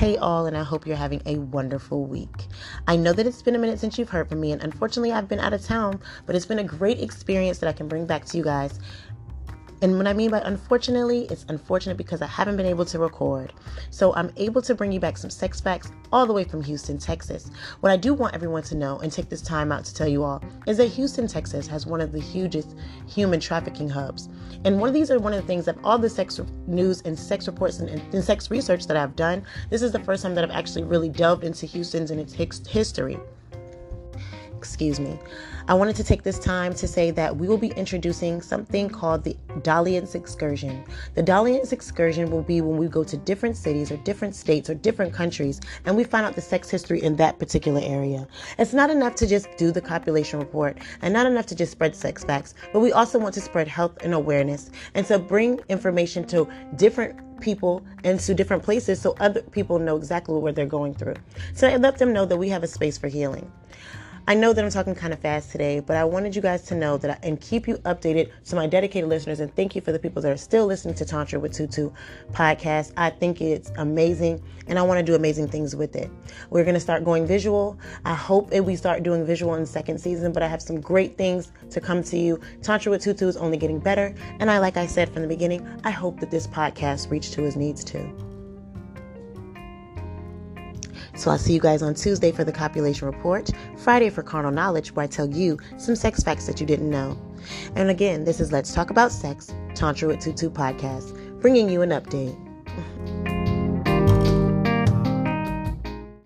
Hey, all, and I hope you're having a wonderful week. I know that it's been a minute since you've heard from me, and unfortunately, I've been out of town, but it's been a great experience that I can bring back to you guys. And what I mean by unfortunately, it's unfortunate because I haven't been able to record. So I'm able to bring you back some sex facts all the way from Houston, Texas. What I do want everyone to know and take this time out to tell you all is that Houston, Texas has one of the hugest human trafficking hubs. And one of these are one of the things that all the sex news and sex reports and, and sex research that I've done, this is the first time that I've actually really delved into Houston's and its history excuse me. I wanted to take this time to say that we will be introducing something called the Dalliance Excursion. The Dalliance Excursion will be when we go to different cities or different states or different countries and we find out the sex history in that particular area. It's not enough to just do the copulation report and not enough to just spread sex facts, but we also want to spread health and awareness and to bring information to different people into different places so other people know exactly what they're going through. So I let them know that we have a space for healing. I know that I'm talking kind of fast today, but I wanted you guys to know that I, and keep you updated to my dedicated listeners. And thank you for the people that are still listening to Tantra with Tutu podcast. I think it's amazing, and I want to do amazing things with it. We're going to start going visual. I hope we start doing visual in second season, but I have some great things to come to you. Tantra with Tutu is only getting better, and I, like I said from the beginning, I hope that this podcast reach to his needs too. So I'll see you guys on Tuesday for the copulation report, Friday for carnal knowledge, where I tell you some sex facts that you didn't know. And again, this is Let's Talk About Sex, Tantra with Tutu podcast, bringing you an update.